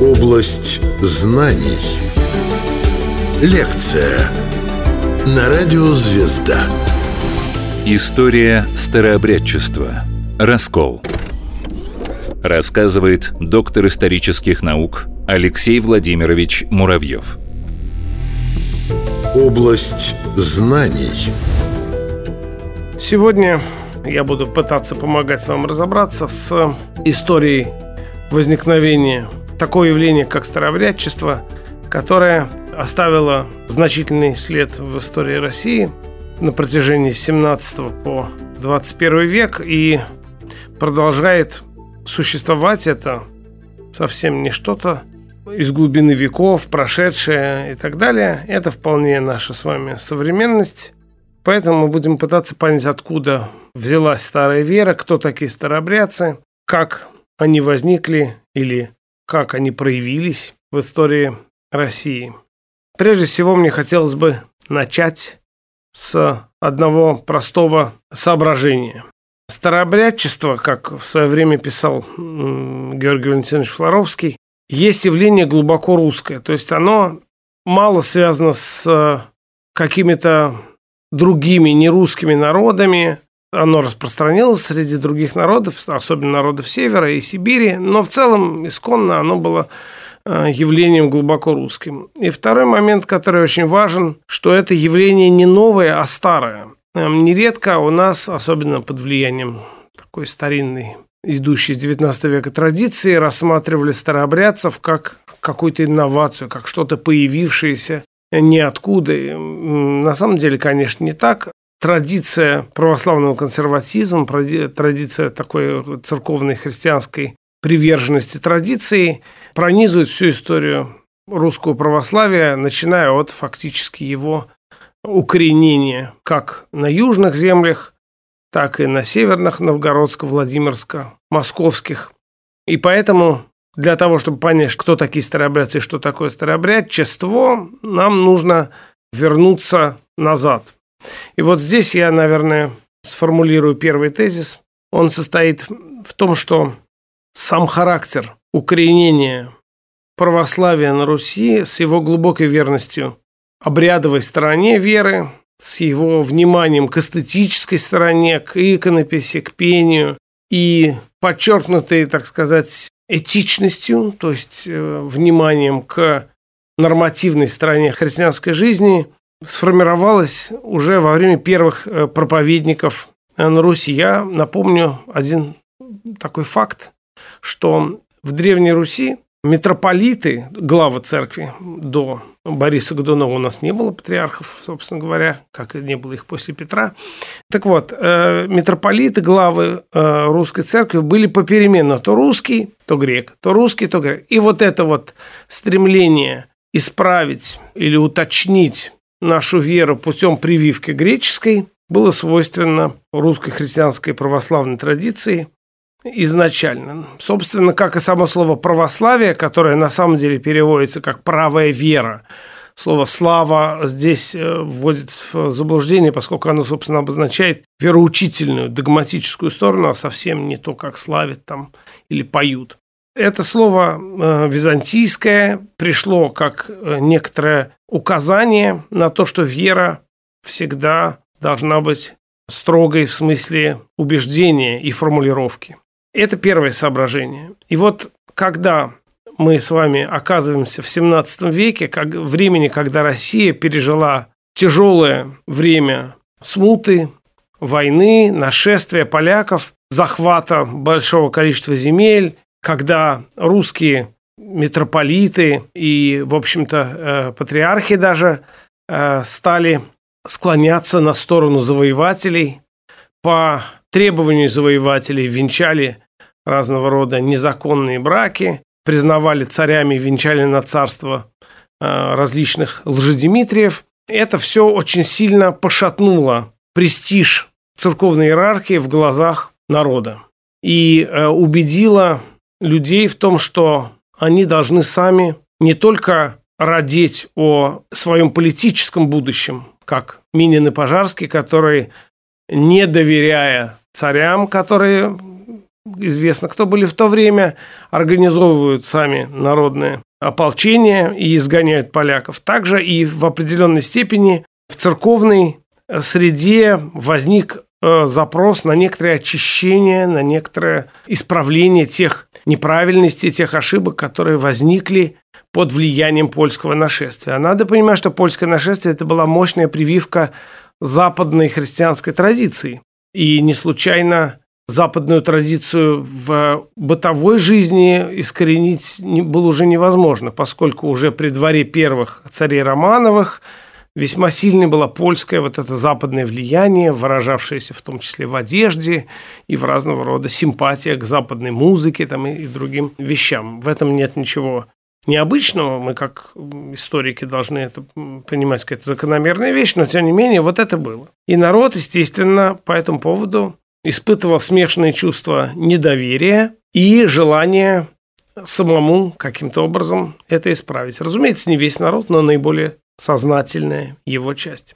Область знаний. Лекция на радио «Звезда». История старообрядчества. Раскол. Рассказывает доктор исторических наук Алексей Владимирович Муравьев. Область знаний. Сегодня я буду пытаться помогать вам разобраться с историей возникновения такого явления, как старообрядчество, которое оставило значительный след в истории России на протяжении 17 по 21 век и продолжает существовать это совсем не что-то из глубины веков, прошедшее и так далее. Это вполне наша с вами современность. Поэтому мы будем пытаться понять, откуда взялась старая вера, кто такие старообрядцы, как они возникли или как они проявились в истории России. Прежде всего, мне хотелось бы начать с одного простого соображения. Старообрядчество, как в свое время писал Георгий Валентинович Флоровский, есть явление глубоко русское. То есть оно мало связано с какими-то другими нерусскими народами. Оно распространилось среди других народов, особенно народов Севера и Сибири, но в целом исконно оно было э, явлением глубоко русским. И второй момент, который очень важен, что это явление не новое, а старое. Эм, нередко у нас, особенно под влиянием такой старинной, идущей с 19 века традиции, рассматривали старообрядцев как какую-то инновацию, как что-то появившееся ниоткуда. На самом деле, конечно, не так. Традиция православного консерватизма, традиция такой церковной христианской приверженности традиции пронизывает всю историю русского православия, начиная от фактически его укоренения как на южных землях, так и на северных Новгородско-Владимирско-Московских. И поэтому для того, чтобы понять, кто такие старообрядцы и что такое старообрядчество, нам нужно вернуться назад. И вот здесь я, наверное, сформулирую первый тезис. Он состоит в том, что сам характер укоренения православия на Руси с его глубокой верностью обрядовой стороне веры, с его вниманием к эстетической стороне, к иконописи, к пению и подчеркнутой, так сказать, этичностью, то есть э, вниманием к нормативной стороне христианской жизни, сформировалась уже во время первых э, проповедников э, на Руси. Я напомню один такой факт, что в Древней Руси митрополиты, главы церкви до Бориса Годунова у нас не было патриархов, собственно говоря, как и не было их после Петра. Так вот, э, митрополиты, главы э, русской церкви были попеременно то русский, то грек, то русский, то грек. И вот это вот стремление исправить или уточнить нашу веру путем прививки греческой было свойственно русской христианской православной традиции – изначально. Собственно, как и само слово «православие», которое на самом деле переводится как «правая вера». Слово «слава» здесь э, вводит в заблуждение, поскольку оно, собственно, обозначает вероучительную, догматическую сторону, а совсем не то, как славят там или поют. Это слово э, византийское пришло как э, некоторое указание на то, что вера всегда должна быть строгой в смысле убеждения и формулировки. Это первое соображение. И вот когда мы с вами оказываемся в 17 веке, как времени, когда Россия пережила тяжелое время смуты, войны, нашествия поляков, захвата большого количества земель, когда русские митрополиты и, в общем-то, э, патриархи даже э, стали склоняться на сторону завоевателей, по требованию завоевателей венчали разного рода незаконные браки, признавали царями, венчали на царство э, различных лжедимитриев. Это все очень сильно пошатнуло престиж церковной иерархии в глазах народа и э, убедило людей в том, что они должны сами не только родить о своем политическом будущем, как Минин и Пожарский, которые, не доверяя царям, которые известно, кто были в то время, организовывают сами народные ополчения и изгоняют поляков. Также и в определенной степени в церковной среде возник э, запрос на некоторое очищение, на некоторое исправление тех неправильностей, тех ошибок, которые возникли под влиянием польского нашествия. А надо понимать, что польское нашествие – это была мощная прививка западной христианской традиции. И не случайно западную традицию в бытовой жизни искоренить было уже невозможно, поскольку уже при дворе первых царей Романовых весьма сильное было польское вот это западное влияние, выражавшееся в том числе в одежде и в разного рода симпатия к западной музыке там, и, другим вещам. В этом нет ничего необычного, мы как историки должны это понимать, как это закономерная вещь, но тем не менее вот это было. И народ, естественно, по этому поводу испытывал смешанные чувства недоверия и желание самому каким-то образом это исправить. Разумеется, не весь народ, но наиболее сознательная его часть.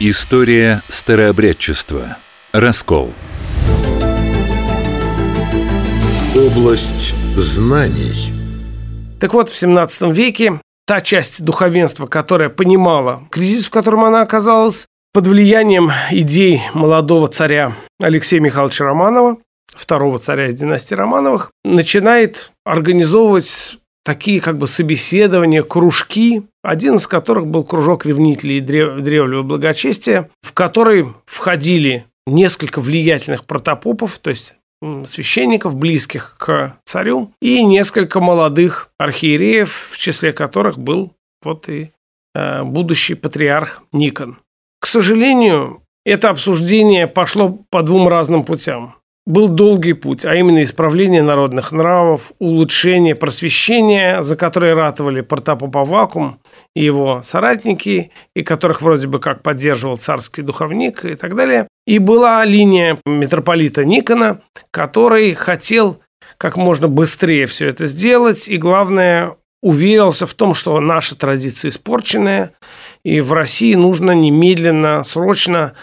История старообрядчества. Раскол. Область знаний. Так вот, в 17 веке та часть духовенства, которая понимала кризис, в котором она оказалась, под влиянием идей молодого царя Алексея Михайловича Романова, второго царя из династии Романовых, начинает организовывать такие как бы собеседования, кружки, один из которых был кружок ревнителей древ- древнего благочестия, в который входили несколько влиятельных протопопов, то есть священников, близких к царю, и несколько молодых архиереев, в числе которых был вот и э, будущий патриарх Никон. К сожалению, это обсуждение пошло по двум разным путям. Был долгий путь, а именно исправление народных нравов, улучшение просвещения, за которое ратовали Протапоп Авакум и его соратники, и которых вроде бы как поддерживал царский духовник и так далее. И была линия митрополита Никона, который хотел как можно быстрее все это сделать, и главное, уверился в том, что наша традиция испорченная, и в России нужно немедленно, срочно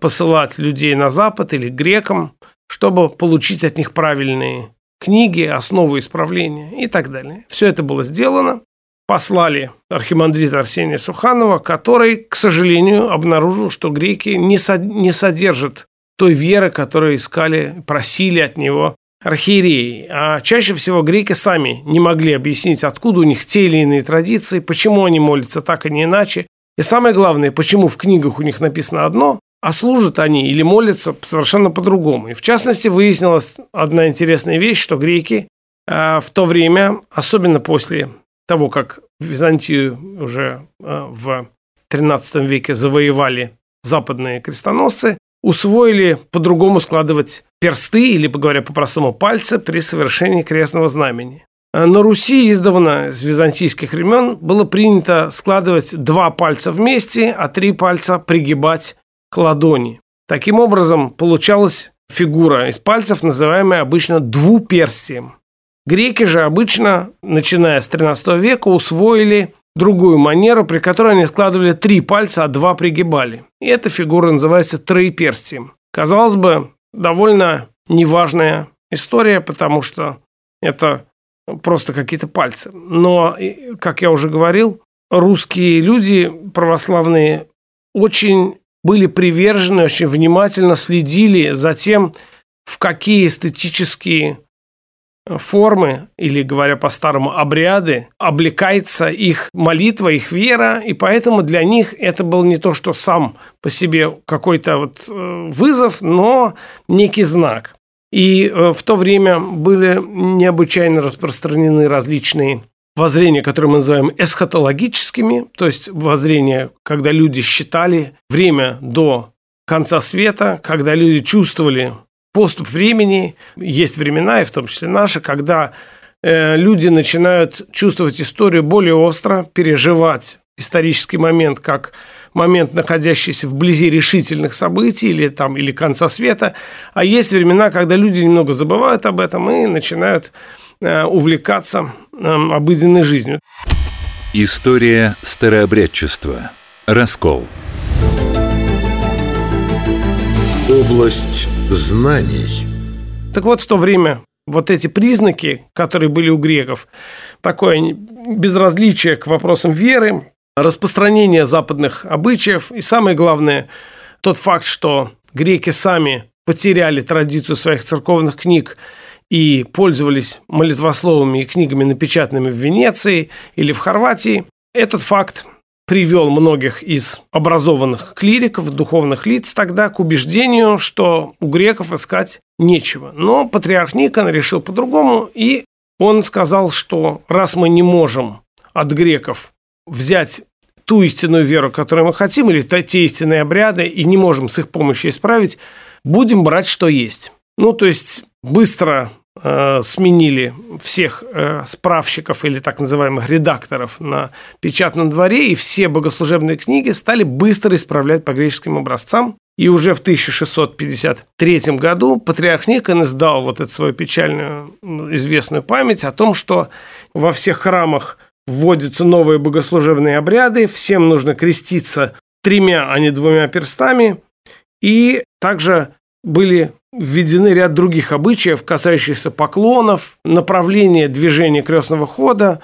посылать людей на Запад или грекам, чтобы получить от них правильные книги, основы исправления и так далее. Все это было сделано. Послали архимандрита Арсения Суханова, который, к сожалению, обнаружил, что греки не, не содержат той веры, которую искали, просили от него архиереи. А чаще всего греки сами не могли объяснить, откуда у них те или иные традиции, почему они молятся так, а не иначе. И самое главное, почему в книгах у них написано одно, а служат они или молятся совершенно по-другому. И в частности, выяснилась одна интересная вещь, что греки э, в то время, особенно после того, как Византию уже э, в XIII веке завоевали западные крестоносцы, усвоили по-другому складывать персты, или, говоря по-простому, пальцы при совершении крестного знамени. Э, на Руси издавна с византийских времен было принято складывать два пальца вместе, а три пальца пригибать к ладони. Таким образом, получалась фигура из пальцев, называемая обычно двуперстием. Греки же обычно, начиная с 13 века, усвоили другую манеру, при которой они складывали три пальца, а два пригибали. И эта фигура называется троеперстием. Казалось бы, довольно неважная история, потому что это просто какие-то пальцы. Но, как я уже говорил, русские люди православные очень были привержены, очень внимательно следили за тем, в какие эстетические формы, или, говоря по-старому, обряды, облекается их молитва, их вера, и поэтому для них это был не то, что сам по себе какой-то вот э, вызов, но некий знак. И э, в то время были необычайно распространены различные воззрения, которые мы называем эсхатологическими, то есть воззрения, когда люди считали время до конца света, когда люди чувствовали поступ времени. Есть времена, и в том числе наши, когда э, люди начинают чувствовать историю более остро, переживать исторический момент как момент, находящийся вблизи решительных событий или, там, или конца света. А есть времена, когда люди немного забывают об этом и начинают э, увлекаться э, обыденной жизнью. История старообрядчества. Раскол. Область знаний. Так вот, в то время вот эти признаки, которые были у греков, такое безразличие к вопросам веры, распространение западных обычаев и самое главное, тот факт, что греки сами потеряли традицию своих церковных книг и пользовались молитвословами и книгами, напечатанными в Венеции или в Хорватии, этот факт привел многих из образованных клириков, духовных лиц тогда к убеждению, что у греков искать нечего. Но патриарх Никон решил по-другому, и он сказал, что раз мы не можем от греков взять ту истинную веру, которую мы хотим, или те истинные обряды, и не можем с их помощью исправить, будем брать, что есть. Ну, то есть быстро сменили всех э, справщиков или так называемых редакторов на печатном дворе, и все богослужебные книги стали быстро исправлять по греческим образцам. И уже в 1653 году патриарх Никон издал вот эту свою печальную известную память о том, что во всех храмах вводятся новые богослужебные обряды, всем нужно креститься тремя, а не двумя перстами, и также были введены ряд других обычаев, касающихся поклонов, направления движения крестного хода,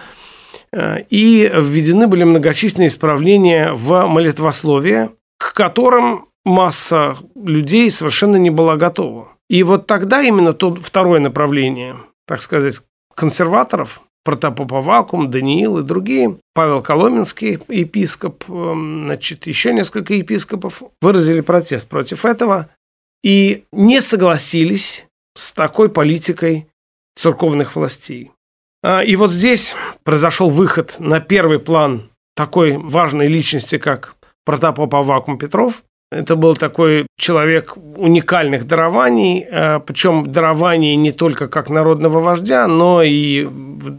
э, и введены были многочисленные исправления в молитвословие, к которым масса людей совершенно не была готова. И вот тогда именно то второе направление, так сказать, консерваторов, Протопоп Авакум, Даниил и другие, Павел Коломенский, епископ, эм, значит, еще несколько епископов выразили протест против этого и не согласились с такой политикой церковных властей. А, и вот здесь произошел выход на первый план такой важной личности, как протопоп Авакум Петров. Это был такой человек уникальных дарований, а, причем дарований не только как народного вождя, но и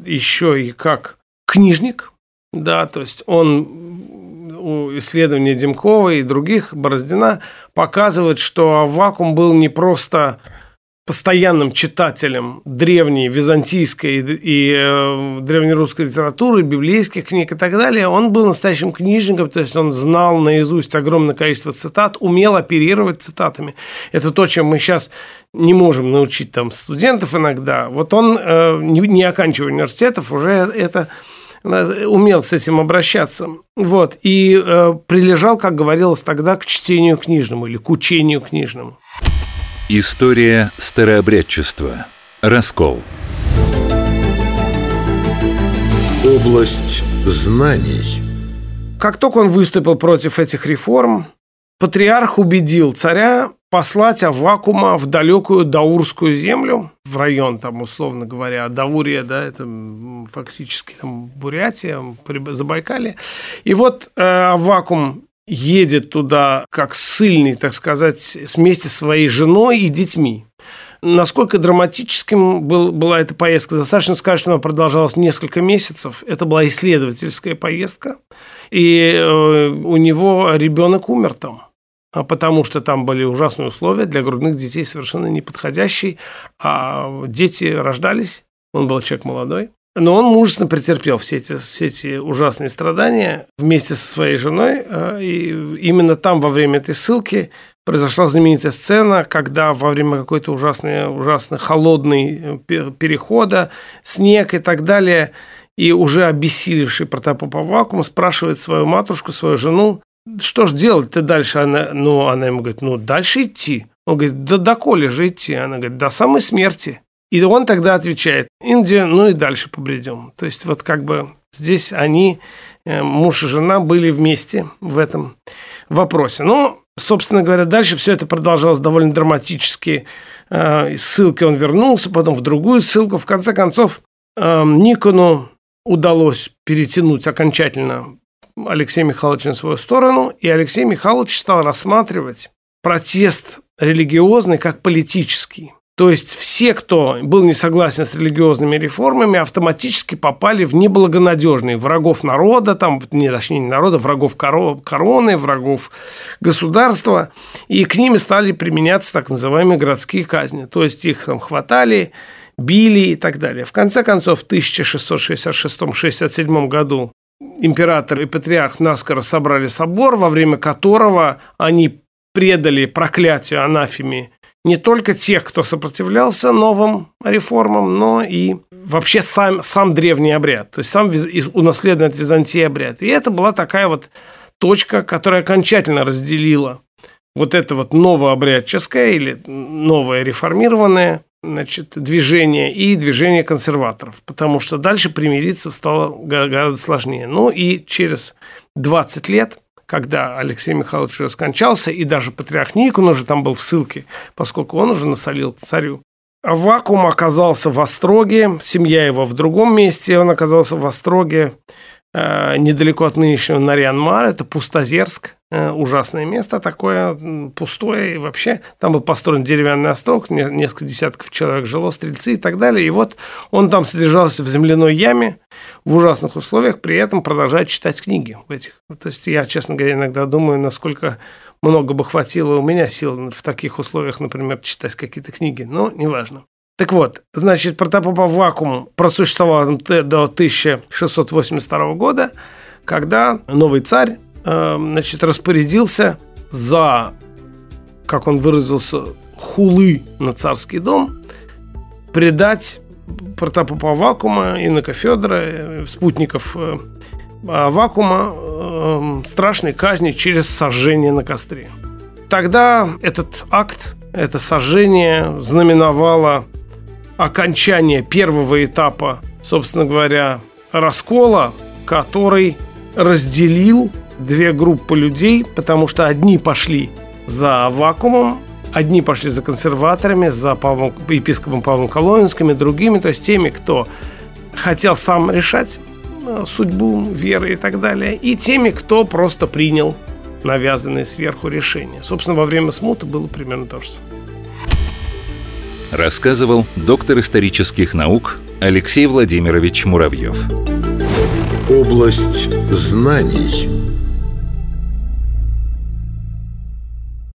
еще и как книжник. Да, то есть он исследования Демкова и других, Бороздина, показывает, что Авакум был не просто постоянным читателем древней византийской и э, древнерусской литературы, библейских книг и так далее, он был настоящим книжником, то есть он знал наизусть огромное количество цитат, умел оперировать цитатами. Это то, чем мы сейчас не можем научить там студентов иногда. Вот он, э, не, не оканчивая университетов, уже это умел с этим обращаться. Вот. И э, прилежал, как говорилось тогда, к чтению книжному или к учению книжному. История старообрядчества. Раскол. Область знаний. Как только он выступил против этих реформ, патриарх убедил царя послать Аввакума в далекую Даурскую землю, в район, там, условно говоря, Даурия, да, это фактически там Бурятия, Забайкалье. И вот э, Аввакум едет туда как сильный, так сказать, вместе со своей женой и детьми. Насколько драматическим был, была эта поездка? Достаточно сказать, что она продолжалась несколько месяцев. Это была исследовательская поездка. И э, у него ребенок умер там. А потому что там были ужасные условия для грудных детей совершенно неподходящие, а дети рождались, он был человек молодой, но он мужественно претерпел все эти, все эти ужасные страдания вместе со своей женой. А, и именно там, во время этой ссылки, произошла знаменитая сцена, когда во время какой-то ужасной, ужасно холодной э, перехода, снег и так далее, и уже обессилевший протопоп Авакум спрашивает свою матушку, свою жену, что ж делать-то дальше? Она, ну, она ему говорит, ну, дальше идти. Он говорит, да доколе же идти? Она говорит, до самой смерти. И он тогда отвечает, Индия, ну и дальше побредем. То есть вот как бы здесь они, э, муж и жена, были вместе в этом вопросе. Ну, собственно говоря, дальше все это продолжалось довольно драматически. Э, из ссылки он вернулся, потом в другую ссылку. В конце концов, э, Никону удалось перетянуть окончательно Алексея Михайловича на свою сторону, и Алексей Михайлович стал рассматривать протест религиозный как политический. То есть все, кто был не согласен с религиозными реформами, автоматически попали в неблагонадежные врагов народа, там, не, точнее, не народа, врагов короны, врагов государства, и к ним стали применяться так называемые городские казни. То есть их там хватали, били и так далее. В конце концов, в 1666-67 году император и патриарх наскоро собрали собор, во время которого они предали проклятию анафеме не только тех, кто сопротивлялся новым реформам, но и вообще сам, сам древний обряд, то есть сам унаследованный от Византии обряд. И это была такая вот точка, которая окончательно разделила вот это вот новообрядческое или новое реформированное значит, движение и движение консерваторов, потому что дальше примириться стало гораздо сложнее. Ну и через 20 лет, когда Алексей Михайлович уже скончался, и даже патриарх Никон уже там был в ссылке, поскольку он уже насолил царю, вакуум оказался в Остроге, семья его в другом месте, он оказался в Остроге, Э, недалеко от нынешнего Нарьян-Мар, это Пустозерск, ужасное место такое, пустое, и вообще там был построен деревянный острог, несколько десятков человек жило, стрельцы и так далее, и вот он там содержался в земляной яме в ужасных условиях, при этом продолжает читать книги в этих. То есть я, честно говоря, иногда думаю, насколько много бы хватило у меня сил в таких условиях, например, читать какие-то книги, но неважно. Так вот, значит, протопопа вакуум просуществовал до 1682 года, когда новый царь э, значит, распорядился за, как он выразился, хулы на царский дом, предать протопопа вакуума, инока Федора, э, спутников э, вакуума страшной казни через сожжение на костре. Тогда этот акт, это сожжение знаменовало окончание первого этапа, собственно говоря, раскола, который разделил две группы людей, потому что одни пошли за вакуумом, одни пошли за консерваторами, за Павлом, епископом Павлом Коломенским и другими, то есть теми, кто хотел сам решать э, судьбу веры и так далее, и теми, кто просто принял навязанные сверху решения. Собственно, во время смуты было примерно то же самое рассказывал доктор исторических наук Алексей Владимирович Муравьев. Область знаний –